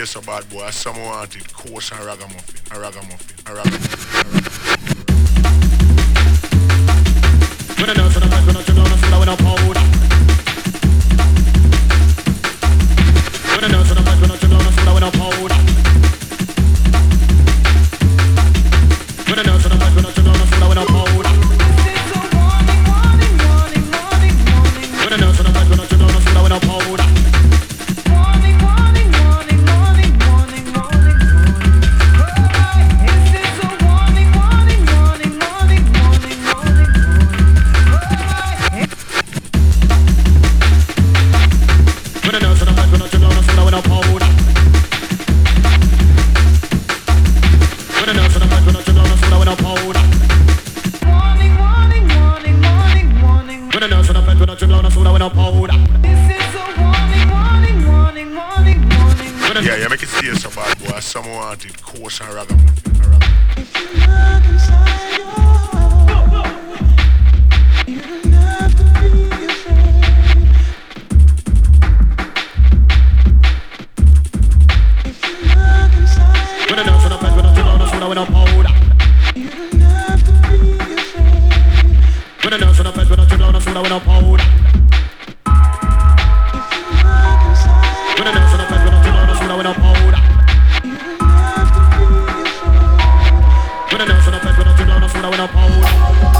face a bad boy, I somehow a Samoantic, kosher ragamuffin, a ragamuffin. when I dance, when I fight, when I trip down, I fool, when pound.